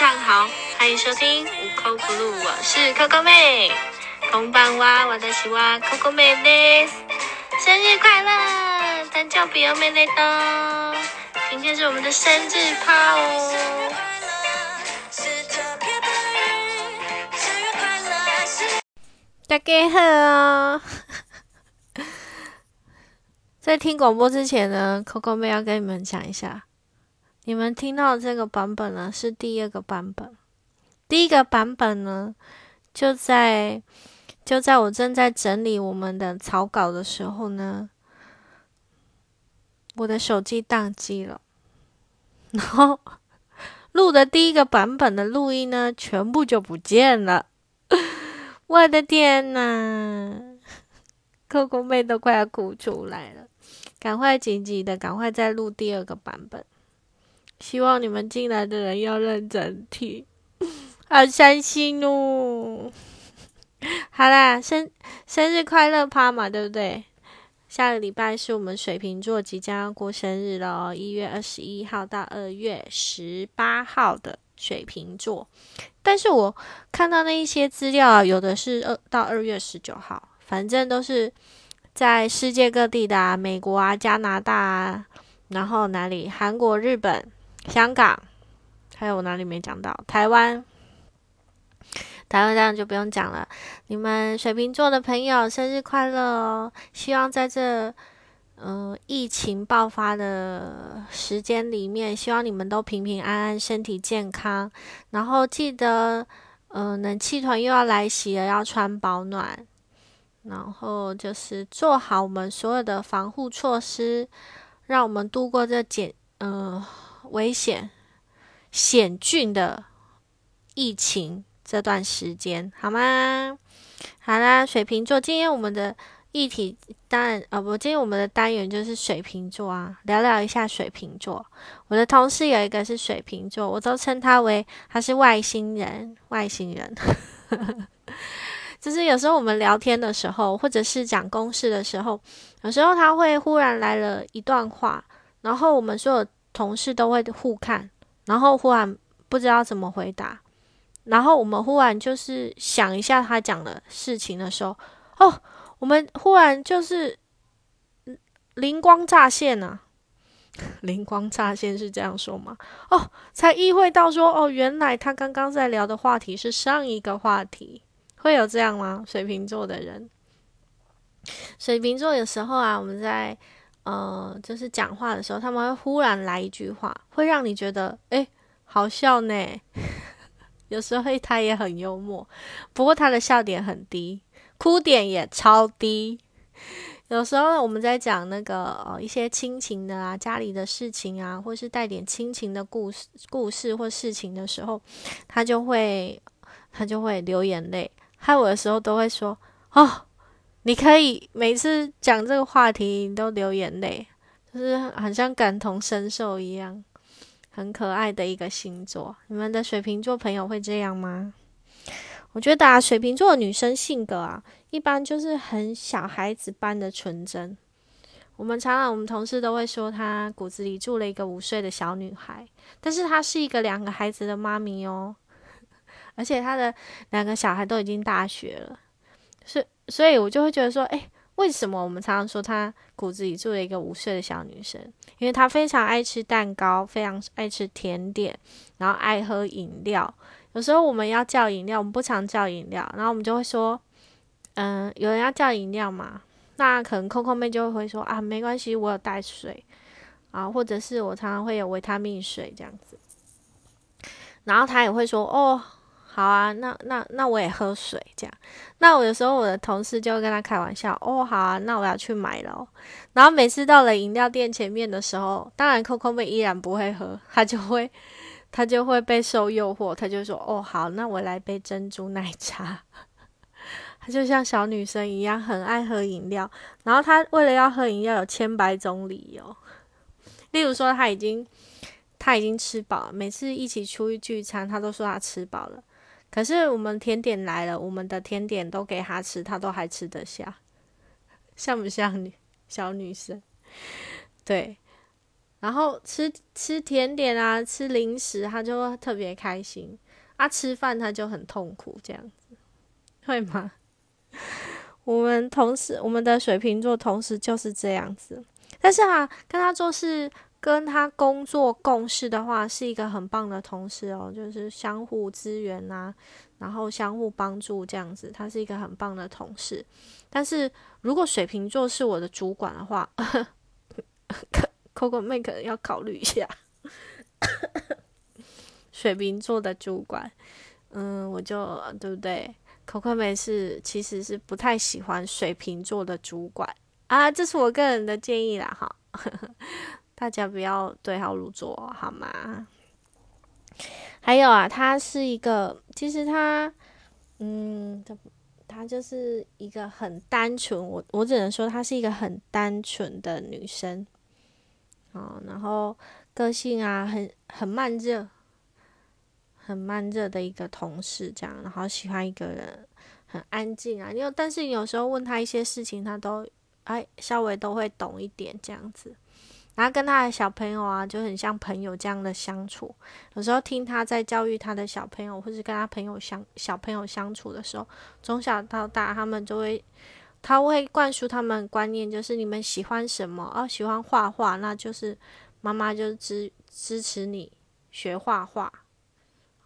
上好，欢迎收听无扣不录，我是 Coco 妹。こんばんは、私は Coco 妹です。生日快乐，誕生日おめでとう。今天是我们的生日趴哦。大家好。在听广播之前呢，Coco 妹要跟你们讲一下， 你们听到这个版本呢是第二个版本。第一个版本呢，就在就在我正在整理我们的草稿的时候呢，我的手机宕机了，然后录的第一个版本的录音呢，全部就不见了。我的天呐，Coco 妹都快要哭出来了，赶快紧急的，赶快再录第二个版本。希望你们进来的人要认真听，好伤心哦。好啦，生生日快乐趴嘛，对不对？下个礼拜是我们水瓶座即将要过生日了，一月二十一号到二月十八号的。水瓶座，但是我看到那一些资料，有的是二到二月十九号，反正都是在世界各地的啊，美国啊、加拿大啊，然后哪里？韩国、日本、香港，还有我哪里没讲到？台湾，台湾这样就不用讲了。你们水瓶座的朋友，生日快乐哦！希望在这。嗯，疫情爆发的时间里面，希望你们都平平安安，身体健康。然后记得，嗯，冷气团又要来袭了，要穿保暖。然后就是做好我们所有的防护措施，让我们度过这简嗯危险险峻的疫情这段时间，好吗？好啦，水瓶座，今天我们的。议题当然啊，不，今天我们的单元就是水瓶座啊，聊聊一下水瓶座。我的同事有一个是水瓶座，我都称他为他是外星人，外星人。就是有时候我们聊天的时候，或者是讲公事的时候，有时候他会忽然来了一段话，然后我们所有同事都会互看，然后忽然不知道怎么回答，然后我们忽然就是想一下他讲的事情的时候，哦。我们忽然就是灵光乍现呐，灵光乍现是这样说吗？哦，才意会到说，哦，原来他刚刚在聊的话题是上一个话题，会有这样吗？水瓶座的人，水瓶座有时候啊，我们在呃，就是讲话的时候，他们会忽然来一句话，会让你觉得哎，好笑呢。有时候他也很幽默，不过他的笑点很低。哭点也超低，有时候我们在讲那个呃一些亲情的啊，家里的事情啊，或是带点亲情的故事、故事或事情的时候，他就会他就会流眼泪。害我的时候都会说：“哦，你可以每次讲这个话题你都流眼泪，就是好像感同身受一样，很可爱的一个星座。你们的水瓶座朋友会这样吗？”我觉得啊，水瓶座女生性格啊，一般就是很小孩子般的纯真。我们常常，我们同事都会说，她骨子里住了一个五岁的小女孩，但是她是一个两个孩子的妈咪哦，而且她的两个小孩都已经大学了。是所以，我就会觉得说，哎，为什么我们常常说她骨子里住了一个五岁的小女生？因为她非常爱吃蛋糕，非常爱吃甜点，然后爱喝饮料。有时候我们要叫饮料，我们不常叫饮料，然后我们就会说，嗯，有人要叫饮料嘛？那可能 Coco 妹就会说啊，没关系，我有带水啊，或者是我常常会有维他命水这样子。然后她也会说，哦，好啊，那那那我也喝水这样。那我有时候我的同事就会跟他开玩笑，哦，好啊，那我要去买了。然后每次到了饮料店前面的时候，当然 Coco 妹依然不会喝，他就会。他就会被受诱惑，他就说：“哦，好，那我来杯珍珠奶茶。”他就像小女生一样，很爱喝饮料。然后他为了要喝饮料，有千百种理由。例如说，他已经他已经吃饱了，每次一起出去聚餐，他都说他吃饱了。可是我们甜点来了，我们的甜点都给他吃，他都还吃得下，像不像女小女生？对。然后吃吃甜点啊，吃零食，他就特别开心啊。吃饭他就很痛苦，这样子会吗？我们同事，我们的水瓶座同事就是这样子。但是啊，跟他做事、跟他工作共事的话，是一个很棒的同事哦，就是相互支援呐，然后相互帮助这样子，他是一个很棒的同事。但是如果水瓶座是我的主管的话，Coco 妹 可能要考虑一下。水瓶座的主管，嗯，我就对不对？？Coco 妹是其实是不太喜欢水瓶座的主管啊，这是我个人的建议啦哈，大家不要对号入座好吗？还有啊，他是一个，其实他，嗯，他他就是一个很单纯，我我只能说她是一个很单纯的女生，哦，然后个性啊，很很慢热。很慢热的一个同事，这样，然后喜欢一个人很安静啊。因为但是有时候问他一些事情，他都哎稍微都会懂一点这样子。他跟他的小朋友啊，就很像朋友这样的相处。有时候听他在教育他的小朋友，或是跟他朋友相小朋友相处的时候，从小到大，他们就会他会灌输他们观念，就是你们喜欢什么哦，喜欢画画，那就是妈妈就支支持你学画画。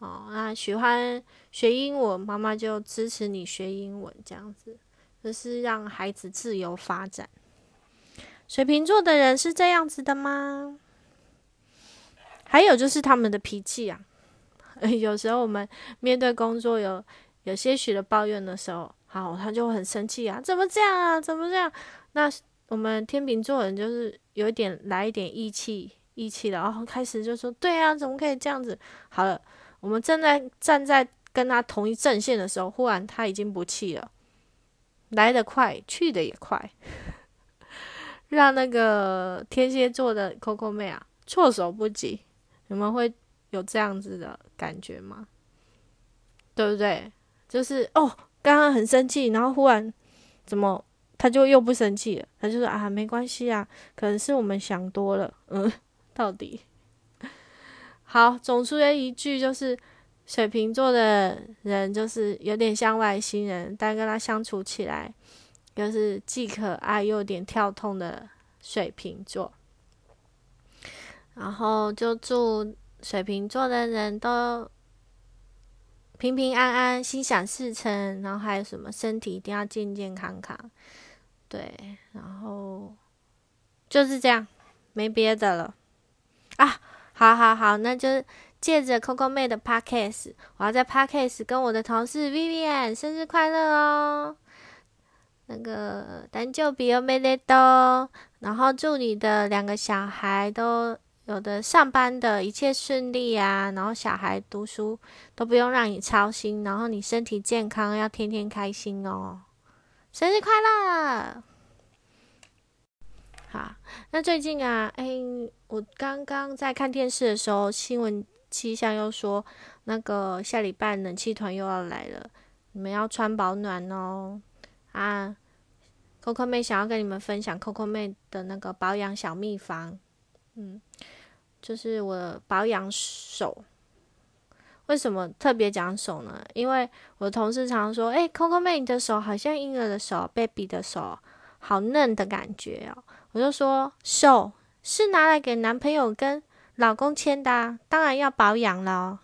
哦，那喜欢学英文，妈妈就支持你学英文，这样子，就是让孩子自由发展。水瓶座的人是这样子的吗？还有就是他们的脾气啊，有时候我们面对工作有有些许的抱怨的时候，好，他就很生气啊，怎么这样啊，怎么这样？那我们天秤座人就是有一点来一点义气，义气的，然后开始就说，对啊，怎么可以这样子？好了。我们正在站在跟他同一阵线的时候，忽然他已经不气了，来得快，去的也快，让那个天蝎座的 Coco 妹啊措手不及。你们会有这样子的感觉吗？对不对？就是哦，刚刚很生气，然后忽然怎么他就又不生气了？他就说啊，没关系啊，可能是我们想多了。嗯，到底？好，总出的一句就是，水瓶座的人就是有点像外星人，但跟他相处起来，又是既可爱又有点跳痛的水瓶座。然后就祝水瓶座的人都平平安安、心想事成，然后还有什么身体一定要健健康康。对，然后就是这样，没别的了啊。好好好，那就借着 Coco 妹的 Podcast，我要在 Podcast 跟我的同事 Vivian 生日快乐哦！那个单就比欧美的多，然后祝你的两个小孩都有的上班的一切顺利啊，然后小孩读书都不用让你操心，然后你身体健康，要天天开心哦！生日快乐！好，那最近啊，哎，我刚刚在看电视的时候，新闻气象又说，那个下礼拜冷气团又要来了，你们要穿保暖哦。啊，Coco 妹想要跟你们分享 Coco 妹的那个保养小秘方，嗯，就是我保养手。为什么特别讲手呢？因为我同事常说，哎，Coco 妹你的手好像婴儿的手，baby 的手，好嫩的感觉哦。我就说手是拿来给男朋友跟老公牵的，当然要保养了。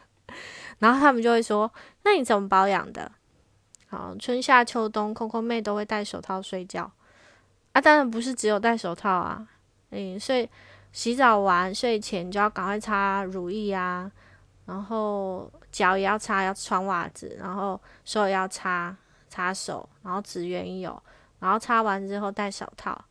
然后他们就会说：“那你怎么保养的？”好，春夏秋冬，Coco 妹都会戴手套睡觉啊。当然不是只有戴手套啊，嗯，睡洗澡完睡前就要赶快擦乳液啊，然后脚也要擦，要穿袜子，然后手也要擦擦手，然后指缘油，然后擦完之后戴手套。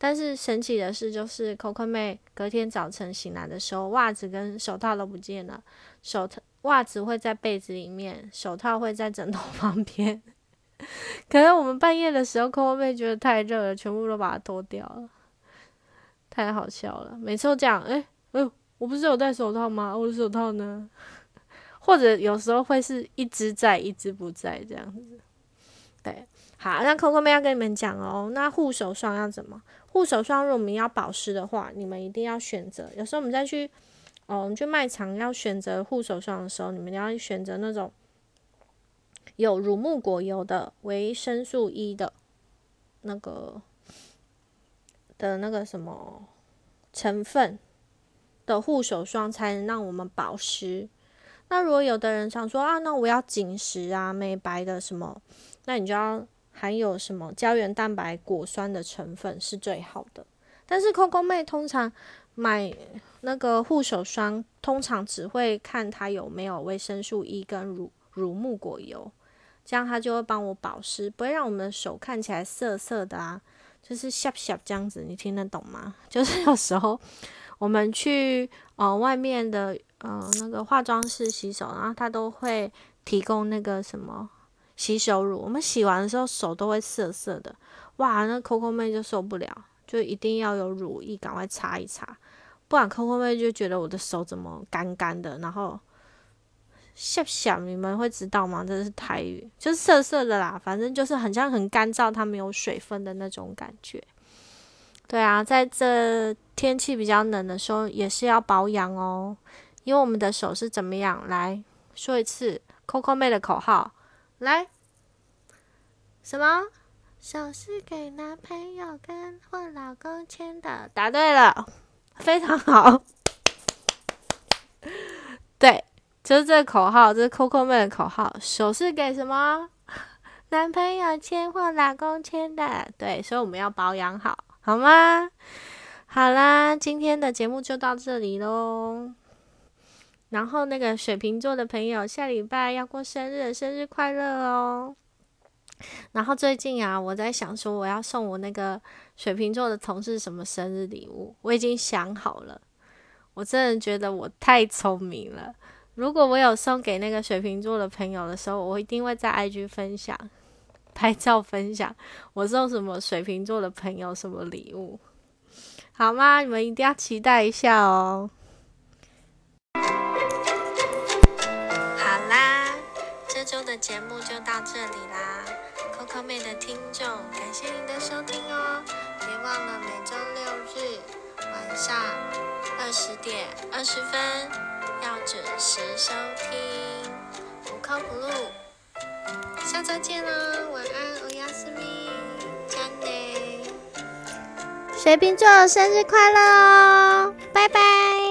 但是神奇的事，就是 Coco 妹隔天早晨醒来的时候，袜子跟手套都不见了。手套、袜子会在被子里面，手套会在枕头 旁边。可能我们半夜的时候，Coco 妹觉得太热了，全部都把它脱掉了，太好笑了。每次都这样，哎，哎，我不是有戴手套吗？我的手套呢？或者有时候会是一只在，一只不在这样子。对，好，那 Coco 妹要跟你们讲哦，那护手霜要怎么？护手霜如果我们要保湿的话，你们一定要选择。有时候我们再去，哦，你去卖场要选择护手霜的时候，你们要选择那种有乳木果油的、维生素 E 的那个的那个什么成分的护手霜，才能让我们保湿。那如果有的人想说啊，那我要紧实啊、美白的什么，那你就要。含有什么胶原蛋白、果酸的成分是最好的，但是 Coco 妹通常买那个护手霜，通常只会看它有没有维生素 E 跟乳乳木果油，这样它就会帮我保湿，不会让我们的手看起来涩涩的啊，就是下下这样子，你听得懂吗？就是有时候我们去呃外面的呃那个化妆室洗手，然后它都会提供那个什么。洗手乳，我们洗完的时候手都会涩涩的，哇，那 Coco 妹就受不了，就一定要有乳液，赶快擦一擦，不然 Coco 妹就觉得我的手怎么干干的，然后笑笑，你们会知道吗？这是台语，就是涩涩的啦，反正就是很像很干燥，它没有水分的那种感觉。对啊，在这天气比较冷的时候，也是要保养哦，因为我们的手是怎么样？来说一次 Coco 妹的口号。来，什么手是给男朋友跟或老公牵的？答对了，非常好。对，就是这个口号，这是 Coco 妹的口号。手是给什么？男朋友牵或老公牵的。对，所以我们要保养好，好吗？好啦，今天的节目就到这里喽。然后那个水瓶座的朋友，下礼拜要过生日，生日快乐哦！然后最近啊，我在想说，我要送我那个水瓶座的同事什么生日礼物，我已经想好了。我真的觉得我太聪明了。如果我有送给那个水瓶座的朋友的时候，我一定会在 IG 分享、拍照分享我送什么水瓶座的朋友什么礼物，好吗？你们一定要期待一下哦。的听众，感谢您的收听哦！别忘了每周六日晚上二十点二十分要准时收听，不靠不录。下周见啦，晚安，欧亚斯密，加内，水瓶座生日快乐哦，拜拜。